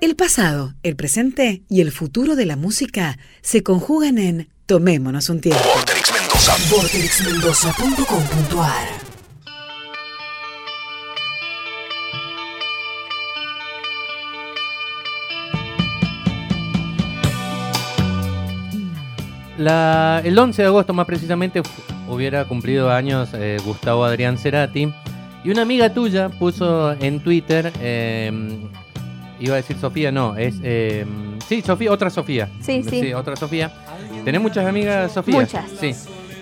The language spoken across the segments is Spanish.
El pasado, el presente y el futuro de la música se conjugan en Tomémonos un tiempo. Vorterix Mendoza. Vorterixmendoza.com.ar La- el 11 de agosto, más precisamente, hubiera cumplido años eh, Gustavo Adrián Cerati. Y una amiga tuya puso en Twitter, eh, iba a decir Sofía, no, es. eh, sí, Sofía, otra Sofía. Sí, sí. otra Sofía. ¿Tenés muchas amigas, Sofía? Muchas. Sí.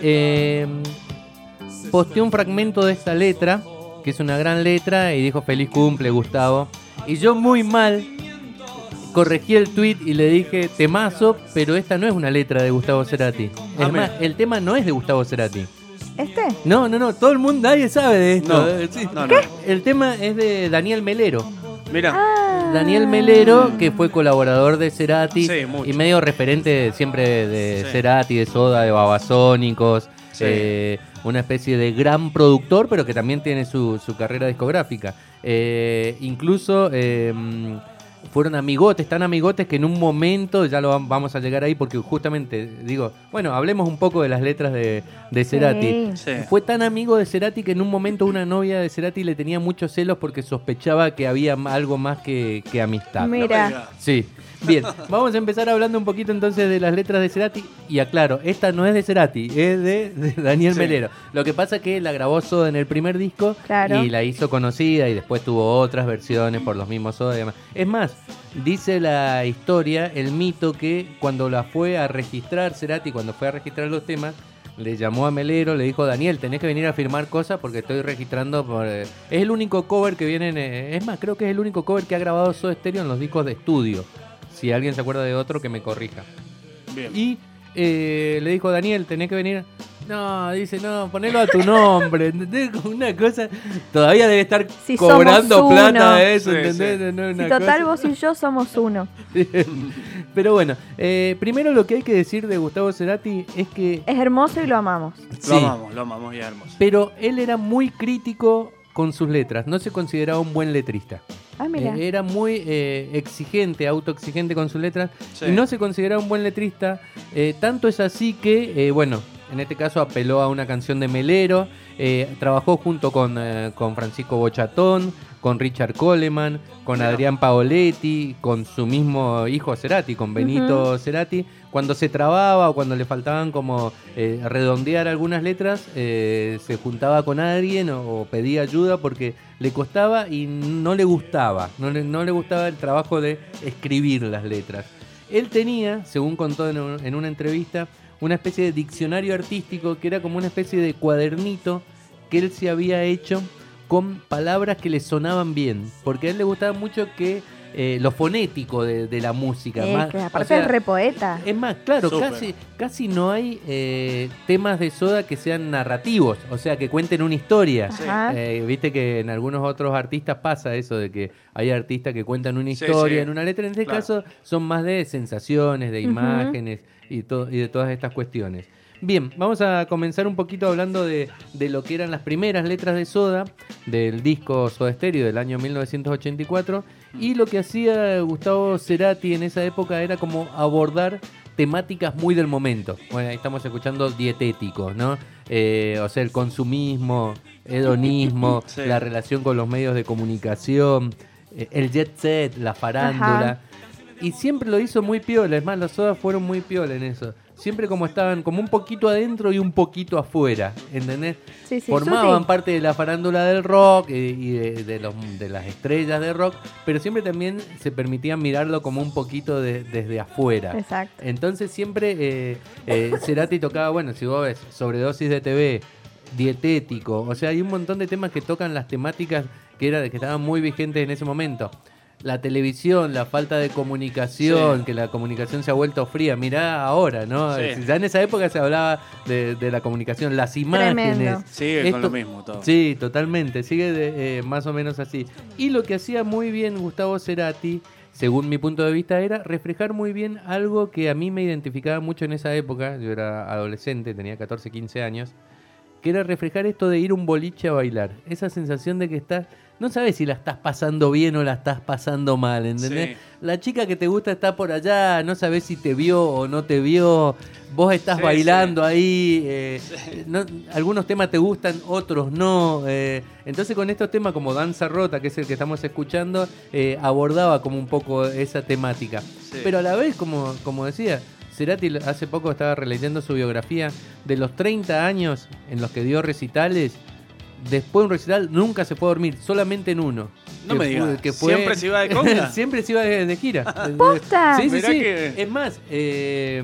Eh, posteó un fragmento de esta letra, que es una gran letra, y dijo: Feliz cumple, Gustavo. Y yo, muy mal, corregí el tweet y le dije temazo, pero esta no es una letra de Gustavo Cerati. Es más, el tema no es de Gustavo Cerati. ¿Este? No, no, no, todo el mundo, nadie sabe de esto. No, Eh, sí. no, no. El tema es de Daniel Melero. Mira, Ah. Daniel Melero, que fue colaborador de Cerati Sí, y medio referente siempre de Sí. Cerati, de Soda, de Babasónicos. Sí. eh, una especie de gran productor, pero que también tiene su, su carrera discográfica. Eh, incluso eh, fueron amigotes, tan amigotes que en un momento, ya lo vam- vamos a llegar ahí, porque justamente digo, bueno, hablemos un poco de las letras de, de Cerati. Sí. Sí. Fue tan amigo de Cerati que en un momento una novia de Cerati le tenía muchos celos porque sospechaba que había algo más que, que amistad. Mira. Sí. Bien, vamos a empezar hablando un poquito entonces de las letras de Cerati. Y aclaro, esta no es de Cerati, es de, de Daniel Sí. Melero. Lo que pasa es que la grabó Soda en el primer disco Claro. y la hizo conocida y después tuvo otras versiones por los mismos Soda y demás. Es más, dice la historia, el mito, que cuando la fue a registrar Cerati, cuando fue a registrar los temas, le llamó a Melero, le dijo, Daniel, tenés que venir a firmar cosas porque estoy registrando. Por, eh". Es el único cover que viene, en, eh, es más, creo que es el único cover que ha grabado Soda Stereo en los discos de estudio. Si alguien se acuerda de otro, que me corrija. Bien. Y eh, le dijo, Daniel, tenés que venir. No, dice, no, ponelo a tu nombre. Una cosa. Todavía debe estar Si cobrando plata de eso, Sí, ¿entendés? sí. No, Si total cosa- vos y yo somos uno. Pero bueno, eh, primero lo que hay que decir de Gustavo Cerati es que. Es hermoso y lo amamos. Sí, Lo amamos, lo amamos y es hermoso. pero él era muy crítico con sus letras. No se consideraba un buen letrista. Ah, mira. Eh, era muy eh, exigente, autoexigente con sus letras Sí. y no se consideraba un buen letrista. Eh, tanto es así que, eh, bueno, en este caso apeló a una canción de Melero, eh, trabajó junto con, eh, con Francisco Bochatón, con Richard Coleman, con. Adrián Paoletti, con su mismo hijo Cerati, con Benito Cerati. Cuando se trababa o cuando le faltaban como eh, redondear algunas letras, se juntaba con alguien o, o pedía ayuda porque le costaba y no le gustaba, no le, no le gustaba el trabajo de escribir las letras. Él tenía, según contó en, un- en una entrevista, una especie de diccionario artístico que era como una especie de cuadernito que él se había hecho con palabras que le sonaban bien, porque a él le gustaba mucho que eh, lo fonético de, de la música. Eh, más- que o aparte sea, es re poeta. es más, claro, casi, casi no hay eh, temas de soda que sean narrativos, o sea, que cuenten una historia. Eh, Viste que en algunos otros artistas pasa eso de que hay artistas que cuentan una historia sí. en una letra. En este Claro. caso son más de sensaciones, de imágenes y, to- y de todas estas cuestiones. Bien, vamos a comenzar un poquito hablando de, de lo que eran las primeras letras de Soda, del disco Soda Stereo del año 1984. Y lo que hacía Gustavo Cerati en esa época era como abordar temáticas muy del momento. Bueno, ahí estamos escuchando dietéticos, ¿no? Eh, o sea, el consumismo, hedonismo, Sí. la relación con los medios de comunicación, eh, el jet set, la farándula. Ajá. Y siempre lo hizo muy piola, es más, los sodas fueron muy piola en eso. Siempre como estaban como un poquito adentro y un poquito afuera, ¿entendés? Sí, sí, Formaban parte de la farándula del rock y de, de los, de las estrellas de rock, pero siempre también se permitían mirarlo como un poquito de- desde afuera. Exacto. Entonces siempre eh, eh, Cerati tocaba, bueno, si vos ves, sobredosis de TV, dietético, o sea, hay un montón de temas que tocan las temáticas que, era, que estaban muy vigentes en ese momento. La televisión, la falta de comunicación, Sí. que la comunicación se ha vuelto fría. Mirá ahora, ¿no? Sí. Ya en esa época se hablaba de, de la comunicación, las imágenes. Tremendo. Sigue con lo mismo todo. Sí, totalmente. Sigue de- eh, más o menos así. Y lo que hacía muy bien Gustavo Cerati, según mi punto de vista, era reflejar muy bien algo que a mí me identificaba mucho en esa época. Yo era adolescente, tenía 14, 15 años. Que era reflejar esto de ir un boliche a bailar. Esa sensación de que estás. No sabes si la estás pasando bien o la estás pasando mal, ¿entendés? Sí. la chica que te gusta está por allá, no sabes si te vio o no te vio, vos estás Sí, bailando ahí, eh, no- algunos temas te gustan, otros no. eh, entonces con estos temas como Danza Rota, que es el que estamos escuchando, eh, abordaba como un poco esa temática. Pero a la vez, como, como decía, Cerati hace poco estaba releyendo su biografía de los 30 años en los que dio recitales. Después de un recital nunca se fue a dormir, solamente en uno. No Que me digas, que fue- ¿siempre se iba de conga? Siempre se iba de, de gira. ¡Posta! Sí, sí, Mirá sí. que- Es más, eh,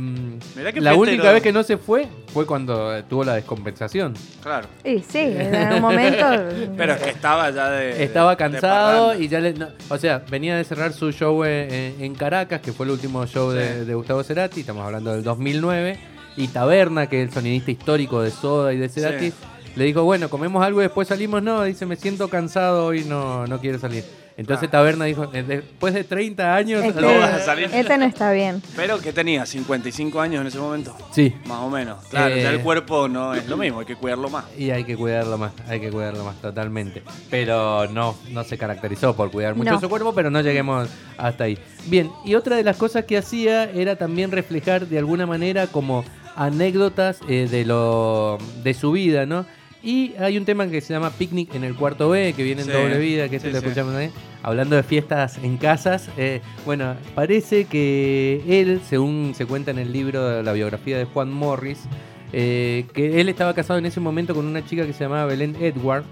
Mirá que la única vez que no se fue fue cuando tuvo la descompensación. Claro. Y sí, en un momento. Pero es que estaba ya de. Estaba cansado y ya le. no, o sea, venía de cerrar su show en, en- en Caracas, que fue el último show de, de Gustavo Cerati, estamos hablando del 2009. Y Taberna, que es el sonidista histórico de Soda y de Cerati, Sí. Le dijo: Bueno, comemos algo y después salimos. No, dice: Me siento cansado y no, no quiero salir. Entonces Ah. Taberna dijo: "Eh, Después de 30 años. Este, No vas a salir. este no está bien. Pero que tenía 55 años en ese momento. Sí. Más o menos. Claro, Eh. ya el cuerpo no es lo mismo, hay que cuidarlo más. Y hay que cuidarlo más, hay que cuidarlo más totalmente. Pero no, no se caracterizó por cuidar mucho No. su cuerpo, pero no lleguemos hasta ahí. Bien, y otra de las cosas que hacía era también reflejar de alguna manera como anécdotas eh, de lo de su vida, ¿no? Y hay un tema que se llama Picnic en el cuarto B, que viene en Sí, doble vida, que este sí, lo sí. escuchamos ahí. Hablando de fiestas en casas, eh, bueno, parece que él, según se cuenta en el libro de la biografía de Juan Morris, eh, que él estaba casado en ese momento con una chica que se llamaba Belén Edward.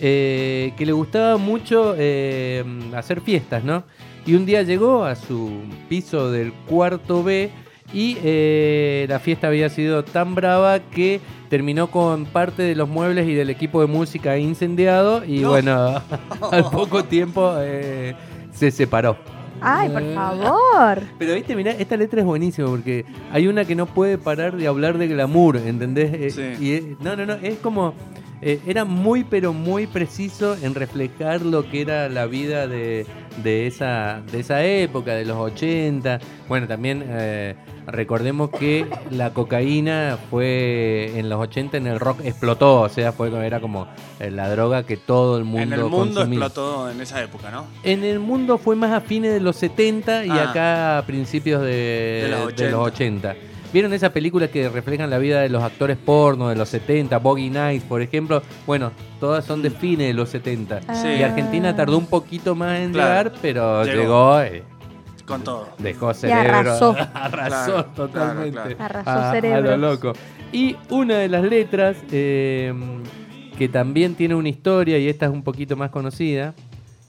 Eh, que le gustaba mucho hacer fiestas, ¿no? Y un día llegó a su piso del cuarto B y eh, la fiesta había sido tan brava que terminó con parte de los muebles y del equipo de música incendiado y No. bueno, al poco tiempo eh, se separó. Ay, por favor. Pero viste, mirá, esta letra es buenísima porque hay una que no puede parar de hablar de glamour, ¿entendés? Eh, Sí. y es- no, no, no, es como... eh, era muy, pero muy preciso en reflejar lo que era la vida de, de, esa, de esa época, de los 80. Bueno, también eh, recordemos que la cocaína fue en los 80 en el rock explotó, o sea, fue era como eh, la droga que todo el mundo en el mundo consumía. explotó en esa época, ¿no? En el mundo fue más a fines de los 70 y Ah. acá a principios de, De los de los 80. ¿Vieron esas películas que reflejan la vida de los actores porno de los 70? Boggy Nights, por ejemplo. Bueno, todas son de fines de los 70. Sí. Y Argentina tardó un poquito más en Claro. llegar, pero Llegó. llegó, eh, Con todo. dejó cerebro. arrasó. arrasó Claro, totalmente. claro, Arrasó a, a lo loco. Y una de las letras eh, que también tiene una historia, y esta es un poquito más conocida,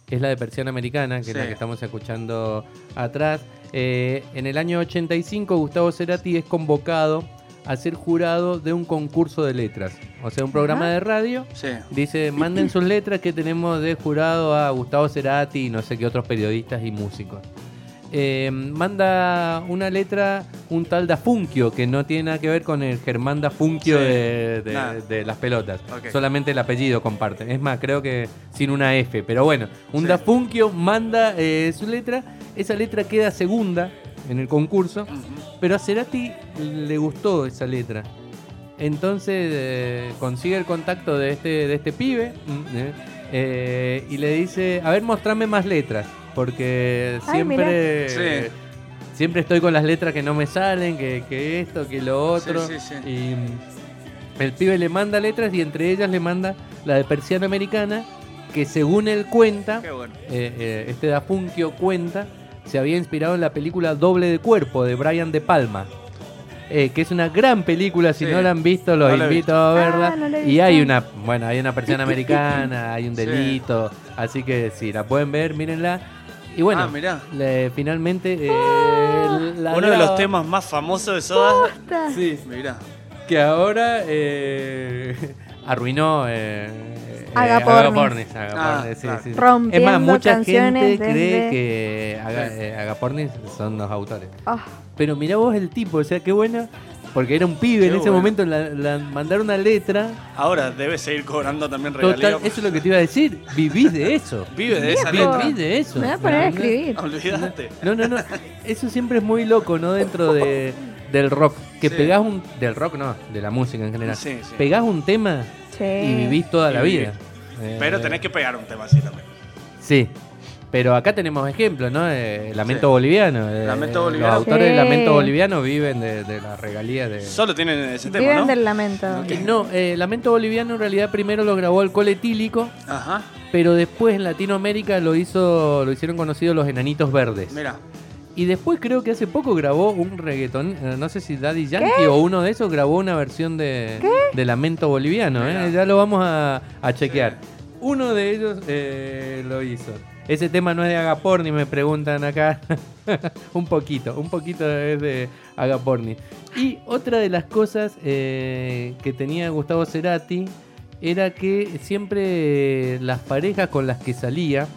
es la de Persiana Americana, que es la que estamos escuchando atrás. Eh, en el año 85, Gustavo Cerati es convocado a ser jurado de un concurso de letras. O sea, un programa de radio. Sí. Dice, manden sus letras que tenemos de jurado a Gustavo Cerati y no sé qué otros periodistas y músicos. Eh, manda una letra un tal Dafunquio que no tiene nada que ver con el Germán Dafunquio Sí, de, de- nada. de las pelotas. Solamente el apellido comparte. Es más, creo que sin una F. Pero bueno, un Sí. Manda eh, su letra. Esa letra queda segunda en el concurso. Pero a Cerati le gustó esa letra. Entonces eh, consigue el contacto de este, de este pibe mm, y le dice, a ver, mostrame más letras, porque Ay, siempre. Sí. siempre estoy con las letras que no me salen, que, que esto, que lo otro. Sí, sí, sí. Y mm, el pibe le manda letras y entre ellas le manda la de Persiana Americana, que según él cuenta, Qué bueno. eh, eh, este Dafunkio cuenta, se había inspirado en la película Doble de Cuerpo de Brian De Palma. Eh, que es una gran película, si Sí. no la han visto, los No invito a verla. Ah, no y hay una, bueno, hay una persiana americana, hay un Sí. delito, así que si la pueden ver, mírenla. Y bueno, Ah, mirá. le- finalmente eh, la Uno de los temas más famosos de Soda. Posta. Sí, Mirá. que ahora eh, arruinó Agapornis. Agapornis, Agapornis, Ah, sí, claro. sí, sí. Rompiendo Es más, mucha gente cree desde- que Aga- eh, Agapornis son los autores. Ah, Pero mirá vos el tipo, o sea, qué buena, porque era un pibe Qué en ese bueno. momento, la, la- mandaron una letra. Ahora debe seguir cobrando también Total, regalías. eso es lo que te iba a decir, vivís de eso. Vive de esa letra. Vivís de eso. me voy a poner a no, escribir. Olvídate. No, no, no. Eso siempre es muy loco, ¿no? Dentro de, del rock. Que Sí. pegás un. Del rock, no, de la música en general. Sí, sí. Pegás un tema Sí. y vivís toda Y la vida. Eh, Pero tenés que pegar un tema así también. Sí. Pero acá tenemos ejemplos, ¿no? Eh, Lamento Sí. boliviano. eh, Lamento boliviano. Los autores de. Lamento boliviano viven de, de las regalías de. Solo tienen ese tema, Viven ¿no? del lamento. Eh, No, eh, Lamento Boliviano en realidad primero lo grabó el Cole Tílico, Ajá. pero después en Latinoamérica lo hizo, lo hicieron conocidos los Enanitos Verdes. Mira. Y después creo que hace poco grabó un reggaetón, eh, no sé si Daddy Yankee o uno de esos grabó una versión de, de Lamento Boliviano, ¿eh? Ya lo vamos a, a chequear. Uno de ellos eh, lo hizo. Ese tema no es de Agaporni, me preguntan acá. un poquito, un poquito es de Agaporni. Y otra de las cosas eh, que tenía Gustavo Cerati era que siempre las parejas con las que salía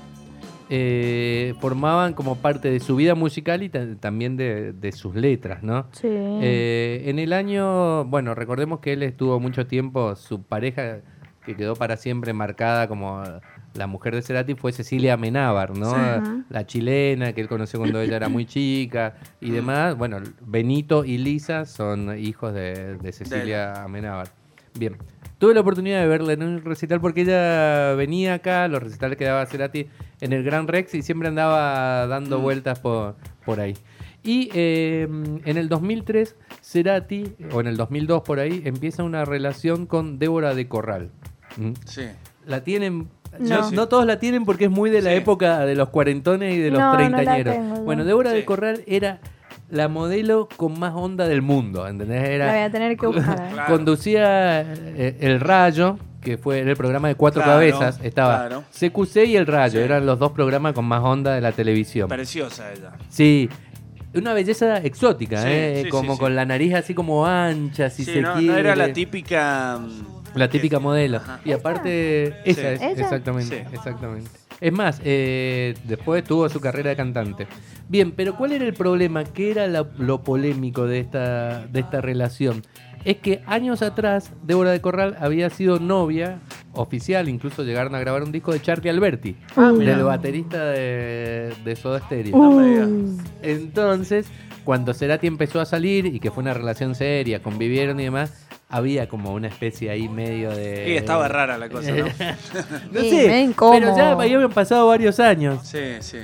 eh, formaban como parte de su vida musical y ta- también de, de sus letras, ¿no? Sí. Eh, en el año, bueno, recordemos que él estuvo mucho tiempo, su pareja que quedó para siempre marcada como la mujer de Cerati fue Cecilia Amenábar, ¿no? Ajá. La chilena que él conoció cuando ella era muy chica y demás. Bueno, Benito y Lisa son hijos de, de Cecilia Amenábar. Bien. Tuve la oportunidad de verla en un recital porque ella venía acá, los recitales que daba Cerati en el Gran Rex y siempre andaba dando Mm. vueltas por, por ahí. Y eh, en el 2003, Cerati, o en el 2002 por ahí, empieza una relación con Débora de Corral. ¿Mm? Sí. La tienen... No. No. no todos la tienen porque es muy de la Sí. época de los cuarentones y de los No, no la treintañeros. bueno, Débora de. Corral era la modelo con más onda del mundo, ¿entendés? Era, La voy a tener que buscar. ¿eh? Claro. Conducía eh, El Rayo, que fue el programa de cuatro Claro, cabezas. Estaba claro. CQC y El Rayo, Sí. eran los dos programas con más onda de la televisión. Preciosa ella. Sí, una belleza exótica, Sí, ¿eh? sí, como sí, sí. con la nariz así como ancha, si sí, se no, quiere. no era la típica. mm, La típica modelo. Ajá. Y aparte, esa es, ¿Ella? exactamente, Sí. exactamente. Es más, eh, después tuvo su carrera de cantante. Bien, pero ¿cuál era el problema? ¿Qué era la- lo polémico de esta, de esta relación? Es que años atrás, Débora de Corral había sido novia oficial, incluso llegaron a grabar un disco de Charlie Alberti, Ah, del baterista de, de Soda Stereo. Uh, Entonces, cuando Cerati empezó a salir y que fue una relación seria, convivieron y demás, había como una especie ahí medio de... Y estaba rara la cosa, ¿no? No Sí, sé, pero ya habían pasado varios años. Sí, sí.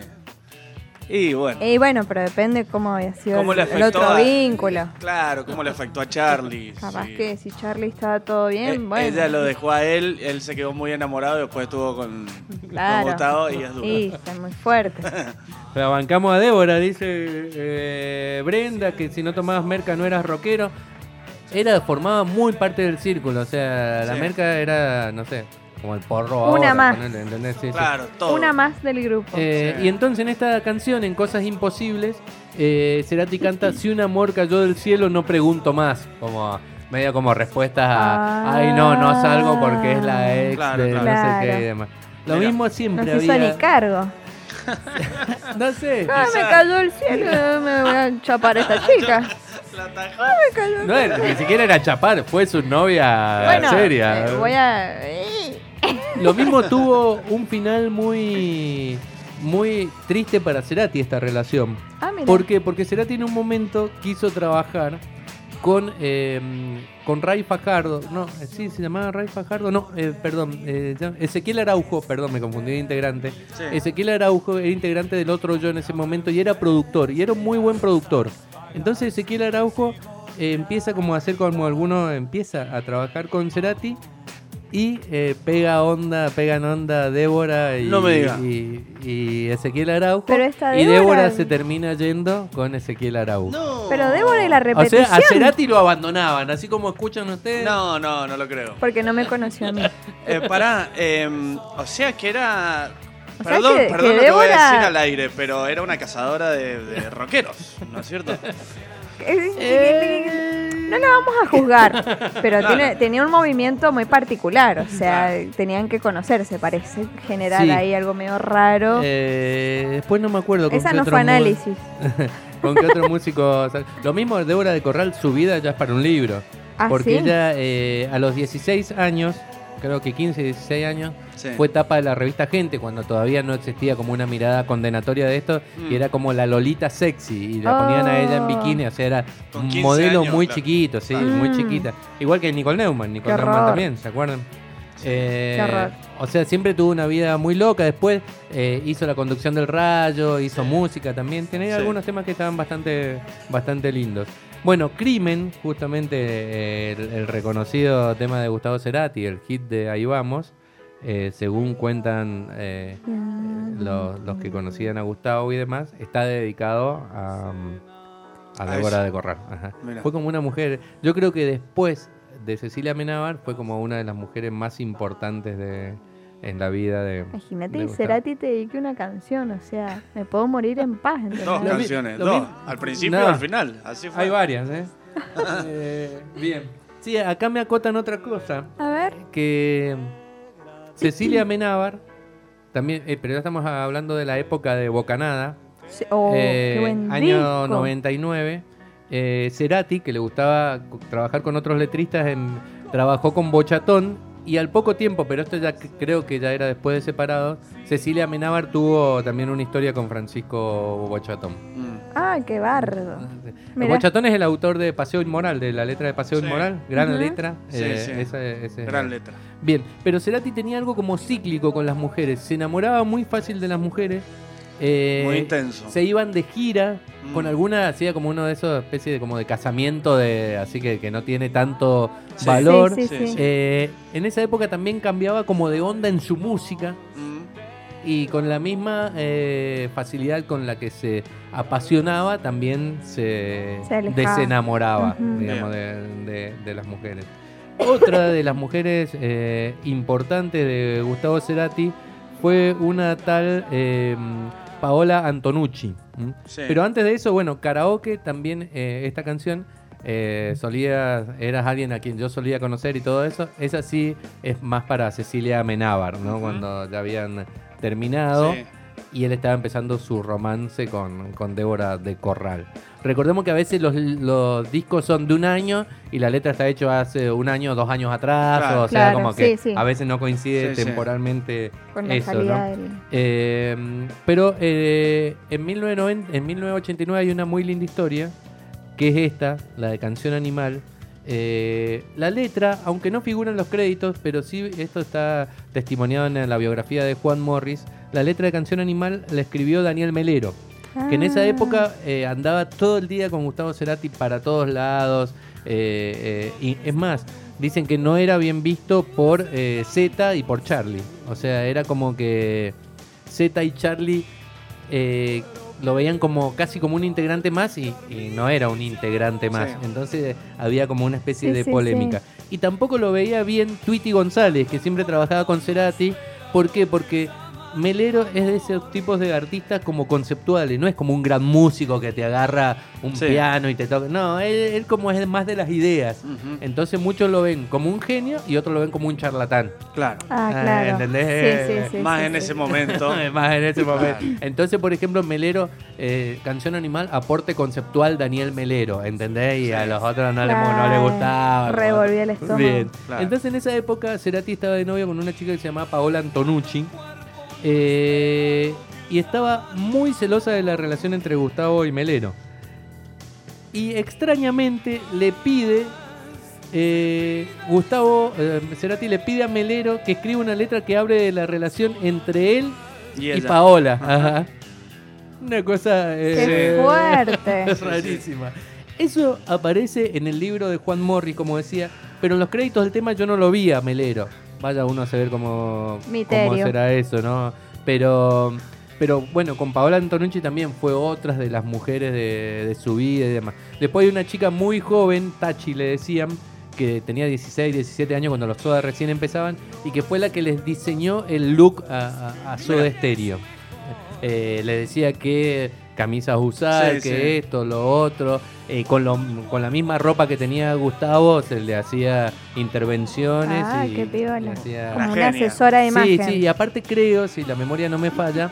Y bueno. Y bueno, pero depende cómo había sido ¿Cómo el, le el afectó otro a- vínculo. Claro, cómo le afectó a Charlie. Capaz sí. que si Charlie estaba todo bien, Eh, bueno. Ella lo dejó a él, él se quedó muy enamorado y después estuvo con, Claro. con y es duro. Sí, está muy fuerte. La bancamos a Débora, dice eh, Brenda, que si no tomabas merca no eras rockero. Era, formaba muy parte del círculo, o sea, la Sí. merca era, no sé, como el porro Una ahora, más. ponele, ¿entendés? Sí, sí. Claro, todo. Una más del grupo. Eh, Sí. Y entonces en esta canción, en Cosas Imposibles, eh, Cerati canta Si un amor cayó del cielo, no pregunto más. Como medio como respuestas a Ah. Ay no, no salgo porque es la ex Claro, de no sé qué y demás. Lo Mira. mismo no siempre se hizo había. ni cargo. No sé. Ah, me cayó el cielo, me voy a chapar a esta chica. La atajó. No era- ni siquiera era chapar, fue su novia Bueno, seria. eh, voy a. Lo mismo tuvo un final muy muy triste para Cerati esta relación. Ah, mira. ¿Por qué? Porque Cerati en un momento quiso trabajar con, eh, con Ray Fajardo. No, eh, sí, se llamaba Ray Fajardo. No, eh, perdón. eh, ya- Ezequiel Araujo, perdón, me confundí de integrante. Sí. Ezequiel Araujo era integrante del otro yo en ese momento y era productor. Y era un muy buen productor. Entonces Ezequiel Araujo eh, empieza como a hacer como alguno, empieza a trabajar con Cerati. Y eh, pega onda, pegan onda Débora y, No me diga. y, y Ezequiel Araujo. Pero esta y Débora- se termina yendo con Ezequiel Araujo. No. Pero Débora y la O repetición. sea, a Cerati lo abandonaban, así como escuchan ustedes. No, no, no lo creo. Porque no me conoció a mí. Eh, pará, eh, o sea que era. O Perdón, que- perdón que lo que voy a decir al aire, pero era una cazadora de, de rockeros, ¿no es cierto? No la vamos a juzgar, pero tiene, tenía un movimiento muy particular, o sea, tenían que conocerse, parece generar Sí. ahí algo medio raro. Eh, después no me acuerdo con Esa qué no otro fue análisis. con qué otro músico. o sea, Lo mismo Débora de Corral, su vida ya es para un libro. ¿Ah, porque sí? ella eh, a los 16 años, creo que 15, 16 años, Sí. fue tapa de la revista Gente cuando todavía no existía como una mirada condenatoria de esto Mm. y era como la Lolita sexy y la ponían a ella en Oh. bikini, o sea, era un 15 modelo años, muy claro. chiquito, sí, Mm. muy chiquita. Igual que Nicole Neumann, Nicole Qué Neumann horror. también, ¿se acuerdan? Eh, o sea, siempre tuvo una vida muy loca. Después eh, hizo la conducción del rayo, hizo música también. Tenía Sí. algunos temas que estaban bastante, bastante lindos. Bueno, Crimen, justamente eh, el, el reconocido tema de Gustavo Cerati, el hit de Ahí Vamos, eh, según cuentan eh, los, los que conocían a Gustavo y demás, está dedicado a, a A Débora eso. de Corral. Ajá. Fue como una mujer, yo creo que después de Cecilia Menábar fue como una de las mujeres más importantes de, en la vida de... Imagínate, de y. Cerati te dedique una canción, o sea, me puedo morir en paz. ¿entendés? Dos canciones, dos. Al principio No. y al final. Así fue. Hay varias, ¿eh? Eh, Bien. Sí, acá me acotan otra cosa, A ver, que Cecilia Menábar, también, eh, pero ya estamos hablando de la época de Bocanada, sí, oh, eh, qué buen año disco. 99. Eh, Cerati, que le gustaba trabajar con otros letristas, en- trabajó con Bochatón y al poco tiempo, pero esto ya creo que ya era después de separados, Cecilia Menábar tuvo también una historia con Francisco Bochatón. Mm. Ah, qué bardo. Mirá. Bochatón es el autor de Paseo Inmoral, de la letra de Paseo Sí. Inmoral, gran letra. Sí, eh, sí. esa- Gran letra. Bien, pero Cerati tenía algo como cíclico con las mujeres, se enamoraba muy fácil de las mujeres. Eh, Muy intenso. se iban de gira Mm. con alguna, hacía como uno de esos especie de como de casamiento de así que, que no tiene tanto Sí. valor. Sí, sí, Sí, sí. sí. Eh, en esa época también cambiaba como de onda en su música Mm. y con la misma eh, facilidad con la que se apasionaba también se, desenamoraba, digamos, de, de- de las mujeres. Otra de las mujeres eh, importantes de Gustavo Cerati fue una tal eh, Paola Antonucci. Pero antes de eso, bueno, karaoke también, eh, esta canción, eh, solía, eras alguien a quien yo solía conocer y todo eso. Esa sí es más para Cecilia Menábar, ¿no? Cuando ya habían terminado Sí. Y él estaba empezando su romance con, con Débora de Corral. Recordemos que a veces los, los discos son de un año y la letra está hecha hace un año, dos años atrás, Claro. o sea, Claro, como que sí, sí. a veces no coincide Sí, sí. temporalmente Con la eso, ¿no? calidad del... Eh, pero eh, en, 1990 en 1989 hay una muy linda historia, que es esta, la de Canción Animal. Eh, la letra, aunque no figura en los créditos, pero sí esto está testimoniado en la biografía de Juan Morris, la letra de Canción Animal la escribió Daniel Melero, que en esa Ah. época eh, andaba todo el día con Gustavo Cerati para todos lados. eh, eh, y es más, dicen que no era bien visto por eh, Z y por Charlie. O sea, era como que Z y Charlie eh, lo veían como casi como un integrante más y, y no era un integrante más. Sí. Entonces había como una especie Sí, de sí, polémica. Y tampoco lo veía bien Tweety González, que siempre trabajaba con Cerati. ¿Por qué? Porque Melero es de esos tipos de artistas como conceptuales, no es como un gran músico que te agarra un Sí. piano y te toca. No, él, él como es más de las ideas. Entonces muchos lo ven como un genio y otros lo ven como un charlatán. Claro. Ah, Ah, claro. ¿entendés? Sí, sí, sí, Más en ese momento. Más en ese Claro. momento. Entonces, por ejemplo, Melero, eh, Canción Animal, aporte conceptual Daniel Melero, ¿entendés? Y a los otros no, le, no le Claro. gustaba. Revolvía el estómago. Bien. Claro. Entonces, en esa época, Cerati estaba de novio con una chica que se llamaba Paola Antonucci. Eh, y estaba muy celosa de la relación entre Gustavo y Melero. Y extrañamente le pide. eh, Gustavo eh, Cerati le pide a Melero que escriba una letra que hable de la relación entre él Y. Paola. Ajá. Una cosa ¡Qué eh, fuerte! rarísima. Eso aparece en el libro de Juan Morris, como decía, pero en los créditos del tema yo no lo vi a Melero. Vaya uno a saber cómo, cómo será eso, ¿no? Pero, pero bueno, con Paola Antonucci también fue otras de las mujeres de, de su vida y demás. Después hay una chica muy joven, Tachi le decían, que tenía 16, 17 años cuando los Soda recién empezaban y que fue la que les diseñó el look a, a, a Soda Mira. Stereo. Eh, le decía que camisas usar, Sí, que sí. esto, lo otro. Eh, con, lo- con la misma ropa que tenía Gustavo se le hacía intervenciones Ah, y qué piola. hacía- Como una asesora de Sí, imagen. sí, y aparte creo, si la memoria no me falla,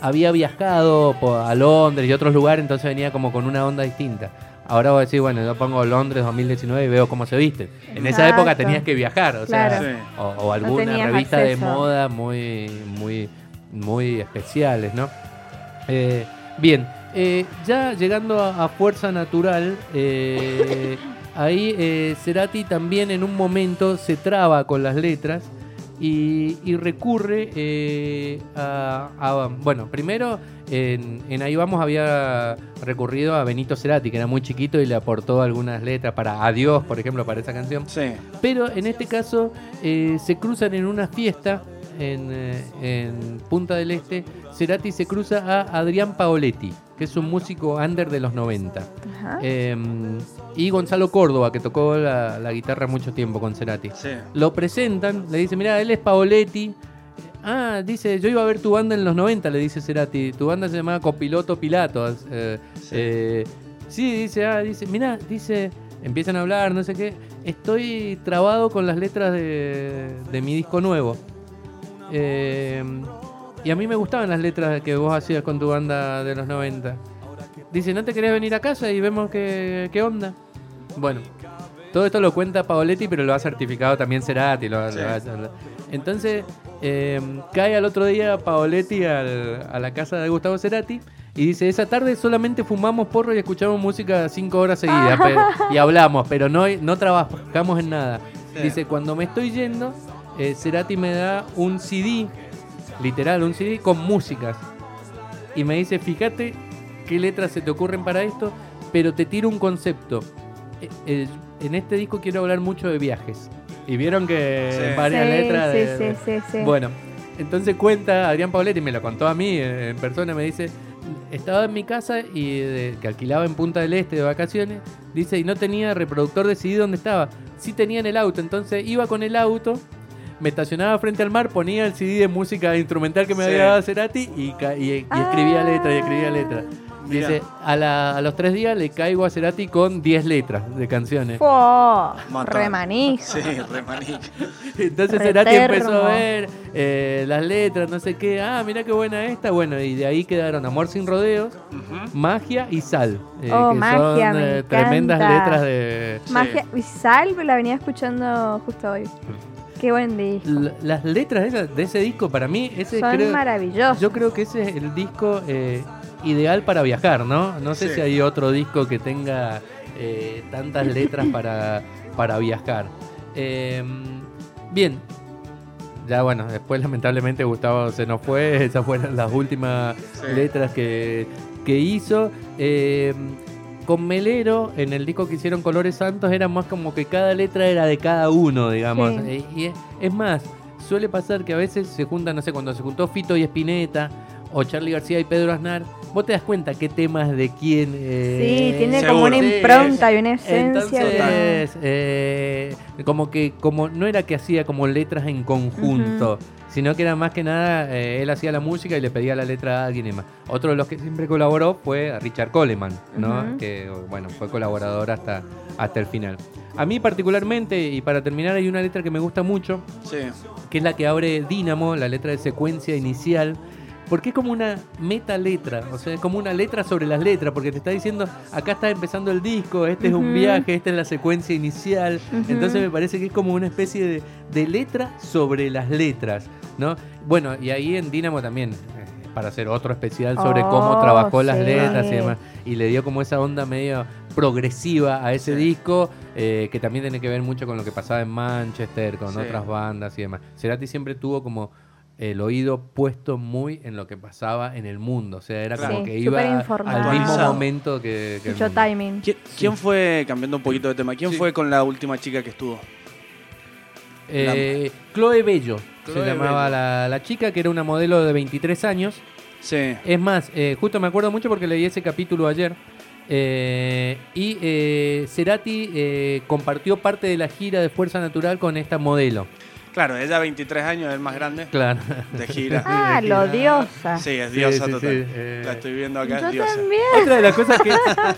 había viajado a Londres y otros lugares, entonces venía como con una onda distinta. Ahora voy a decir, bueno, yo pongo Londres 2019 y veo cómo se visten. En esa época tenías que viajar, o sea. Sí. o, o alguna revista de moda muy, muy, muy especiales, ¿no? Eh, bien, eh, ya llegando a, a Fuerza Natural, eh, ahí eh, Cerati también en un momento se traba con las letras y, y recurre eh, a, a- Bueno, primero en, en Ahí Vamos había recurrido a Benito Cerati, que era muy chiquito y le aportó algunas letras para Adiós, por ejemplo, para esa canción. Sí. Pero en este caso eh, se cruzan en una fiesta en, en Punta del Este. Cerati se cruza a Adrián Paoletti, que es un músico under de los 90. Ajá. Eh, y Gonzalo Córdoba, que tocó la, la guitarra mucho tiempo con Cerati. Sí. Lo presentan, le dice, mira, él es Paoletti. Ah, dice, yo iba a ver tu banda en los 90, le dice Cerati. Tu banda se llamaba Copiloto Pilato. Eh, Sí. eh, sí, dice, ah, dice, mira, dice, empiezan a hablar, no sé qué. Estoy trabado con las letras de, de mi disco nuevo. Eh, y a mí me gustaban las letras que vos hacías con tu banda de los 90. Dice, ¿no te querés venir a casa y vemos qué, qué onda? Bueno, todo esto lo cuenta Paoletti, pero lo ha certificado también Cerati. lo- Sí. lo- entonces, eh, cae al otro día Paoletti al- a la casa de Gustavo Cerati y dice, esa tarde solamente fumamos porro y escuchamos música cinco horas seguidas pero- y hablamos, pero no, no trabajamos en nada. Sí. Dice, cuando me estoy yendo, eh, Cerati me da un CD, literal, un CD con músicas. Y me dice, fíjate qué letras se te ocurren para esto, pero te tiro un concepto. Eh, eh, en este disco quiero hablar mucho de viajes. Y vieron que Sí. varias Sí, letras sí, de- sí, sí, sí. Bueno, entonces cuenta Adrián Pauletti, me lo contó a mí en persona, me dice, estaba en mi casa y de- que alquilaba en Punta del Este de vacaciones, dice, y no tenía reproductor de CD donde estaba. Sí tenía en el auto, entonces iba con el auto, me estacionaba frente al mar, ponía el CD de música instrumental que me Sí. había dado Cerati y, ca- y- y escribía Ah. letra y escribía letra. Mirá. Dice, a, la- a los tres días le caigo a Cerati con 10 letras de canciones. Montón. remanijo. Sí, remanica. Entonces Re Cerati termo. empezó a ver eh, las letras, no sé qué. Ah, mira qué buena esta. Bueno, y de ahí quedaron Amor sin rodeos. Magia y Sal. eh, Oh, que Magia, son me eh, tremendas letras de... Magia y Sal la venía escuchando justo hoy. Qué buen disco. L- las letras de, esa- de ese disco, para mí, ese Son creo, maravillosos. yo creo que ese es el disco eh, ideal para viajar, ¿no? No sé Sí. si hay otro disco que tenga eh, tantas letras para, para viajar. Eh, bien. Ya bueno, después lamentablemente Gustavo se nos fue, esas fueron las últimas Sí. letras que, que hizo. Eh, con Melero, en el disco que hicieron Colores Santos, era más como que cada letra era de cada uno, digamos. Sí. Eh, y es, es más, suele pasar que a veces se juntan, no sé, cuando se juntó Fito y Espineta, o Charlie García y Pedro Aznar, vos te das cuenta qué temas de quién. eh, Sí, tiene Seguro. como una Sí. impronta y una esencia. Entonces, eh, como que como no era que hacía como letras en conjunto, sino que era más que nada, eh, él hacía la música y le pedía la letra a alguien más. Otro de los que siempre colaboró fue Richard Coleman, ¿no? Que, bueno, fue colaborador hasta, hasta el final. A mí particularmente, y para terminar, hay una letra que me gusta mucho, Sí. que es la que abre Dínamo, la letra de secuencia inicial, porque es como una meta letra, o sea, es como una letra sobre las letras, porque te está diciendo, acá está empezando el disco, este es un viaje, esta es la secuencia inicial, entonces me parece que es como una especie de, de letra sobre las letras, ¿no? Bueno, y ahí en Dínamo también, eh, para hacer otro especial sobre cómo Oh, trabajó las letras y demás, y le dio como esa onda medio progresiva a ese Sí. disco, eh, que también tiene que ver mucho con lo que pasaba en Manchester, con Sí. otras bandas y demás. Cerati siempre tuvo como el oído puesto muy en lo que pasaba en el mundo, o sea, era como Sí, que iba al mismo momento que, que el Mucho mundo. timing. ¿Quién, quién fue, cambiando un poquito de tema, quién Sí. fue con la última chica que estuvo? Eh, Chloe Bello Chloe se llamaba Bello. la, la chica, que era una modelo de 23 años. Sí. Es más, eh, justo me acuerdo mucho porque leí ese capítulo ayer. eh, y eh, Cerati eh, compartió parte de la gira de Fuerza Natural con esta modelo. Claro, ella 23 años, el más grande, Claro. de gira. Ah, lo diosa. Sí, es Sí, diosa sí, total. sí, eh. La estoy viendo acá, Yo es diosa. también. Otra de las cosas que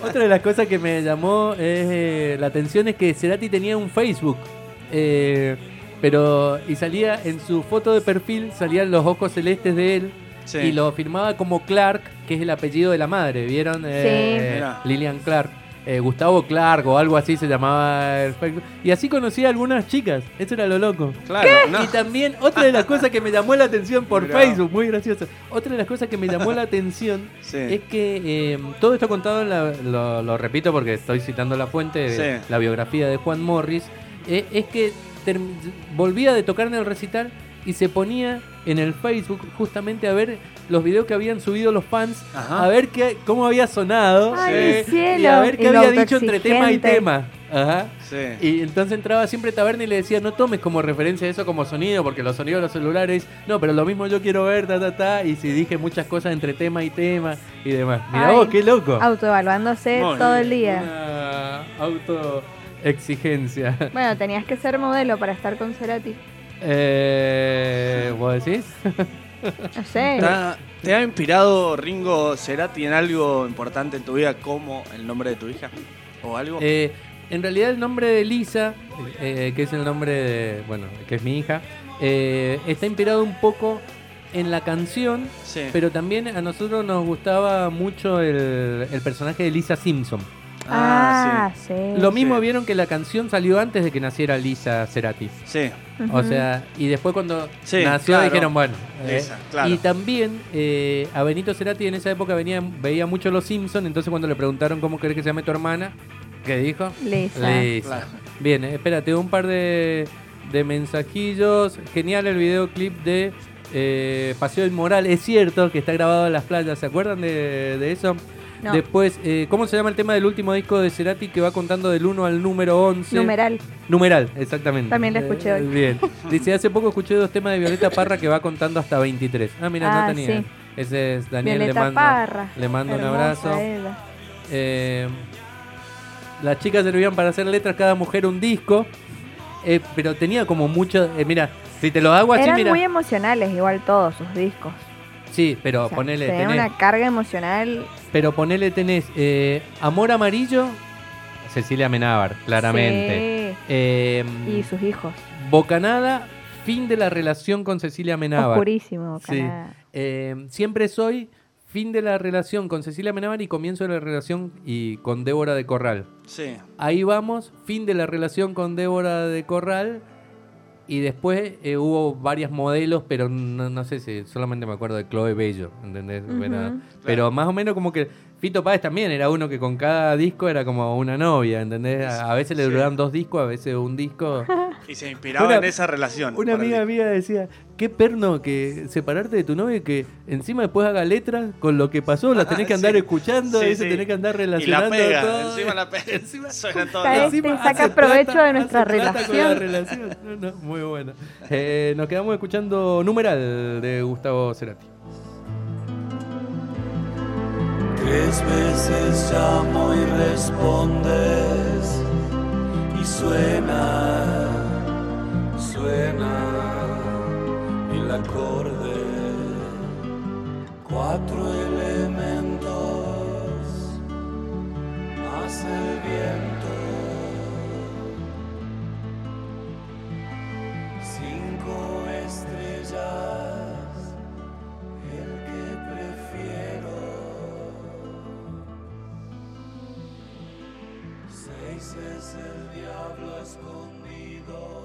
otra de las cosas que me llamó eh, la atención es que Cerati tenía un Facebook, eh, pero y salía en su foto de perfil salían los ojos celestes de él Sí. y lo firmaba como Clark, que es el apellido de la madre, ¿vieron? Eh, Mirá. Lilian Clark. Eh, Gustavo Clark o algo así se llamaba el Facebook. Y así conocí a algunas chicas. Eso era lo loco. Claro, no. Y también otra de las cosas que me llamó la atención por Mirá. Facebook, muy gracioso. Otra de las cosas que me llamó la atención Sí. es que eh, todo esto contado, en la- lo, lo repito porque estoy citando la fuente, de Sí. la biografía de Juan Morris, eh, es que volvía de tocar en el recital y se ponía en el Facebook justamente a ver los videos que habían subido los fans, Ajá. a ver qué, cómo había sonado Ay, eh, cielo. y a ver qué Y había dicho entre tema y tema. Ajá. Sí. Y entonces entraba siempre Taberna y le decía, no tomes como referencia eso como sonido, porque los sonidos de los celulares, no, pero lo mismo yo quiero ver, ta, ta, ta, y si dije muchas cosas entre tema y tema y demás. Mira vos, qué loco. Autoevaluándose todo el día. Una autoexigencia. Bueno, tenías que ser modelo para estar con Cerati. Eh, ¿Vos decís? No sé. ¿Te ha, te ha inspirado Ringo Cerati en algo importante en tu vida como el nombre de tu hija? ¿O algo? Eh, en realidad el nombre de Lisa, eh, que es el nombre de, bueno, que es mi hija, eh, está inspirado un poco en la canción, sí. pero también a nosotros nos gustaba mucho el, el personaje de Lisa Simpson. Ah, sí. Lo mismo sí. vieron que la canción salió antes de que naciera Lisa Cerati. sí. O sea, y después cuando Sí, nació claro. dijeron, bueno. eh, Lisa, claro. Y también eh, a Benito Cerati en esa época venía, veía mucho Los Simpsons, entonces cuando le preguntaron cómo querés que se llame tu hermana, ¿qué dijo? Lisa. Lisa. Claro. Bien, espérate, un par de, de mensajillos. Genial el videoclip de eh, Paseo Inmoral. Es cierto que está grabado en las playas, ¿se acuerdan de, de eso? No. Después, eh, ¿cómo se llama el tema del último disco de Cerati que va contando del 1 al número 11? Numeral. Numeral, exactamente. También la escuché Eh, hoy. Bien. Dice, hace poco escuché dos temas de Violeta Parra que va contando hasta 23. Ah, mira, Ah, no tenía. sí. Ese es Daniel, le Violeta mando, Parra. le mando un abrazo. ella. Eh, las chicas servían para hacer letras, cada mujer un disco. Eh, pero tenía como mucho. eh, mira, si te lo hago así, Eran mira. muy emocionales, igual todos sus discos. Sí, pero O sea, ponele. tenía tenés- una carga emocional. Pero ponele tenés eh, Amor Amarillo, Cecilia Menábar, claramente. Eh, Sí. Y sus hijos. Bocanada, fin de la relación con Cecilia Menábar. Oscurísimo. Sí. Canadá. Eh, siempre soy fin de la relación con Cecilia Menábar y comienzo de la relación y con Débora de Corral. Sí. Ahí vamos, fin de la relación con Débora de Corral. Y después eh, hubo varias modelos, pero no, no sé si solamente me acuerdo de Chloe Bello, ¿entendés? Era- Pero más o menos como que Fito Páez también era uno que con cada disco era como una novia, ¿entendés? A, a veces le Sí. duraban dos discos, a veces un disco. Y se inspiraba Una- en esa relación. Una amiga mía decía, qué perno que separarte de tu novia y que encima después haga letras con lo que pasó, la tenés que andar Sí. escuchando, Sí, y se sí. tenés que andar Y la relacionando pega, todo. encima la pega. Encima- Suena todo. Este Encima saca provecho plata- de nuestra relación. relación. No, no, muy bueno. Eh, nos quedamos escuchando Numeral de Gustavo Cerati. Tres veces llamo y respondes y suena, suena el acorde. Cuatro elementos más el viento. Cinco estrellas, el que prefiero. Seis es el diablo escondido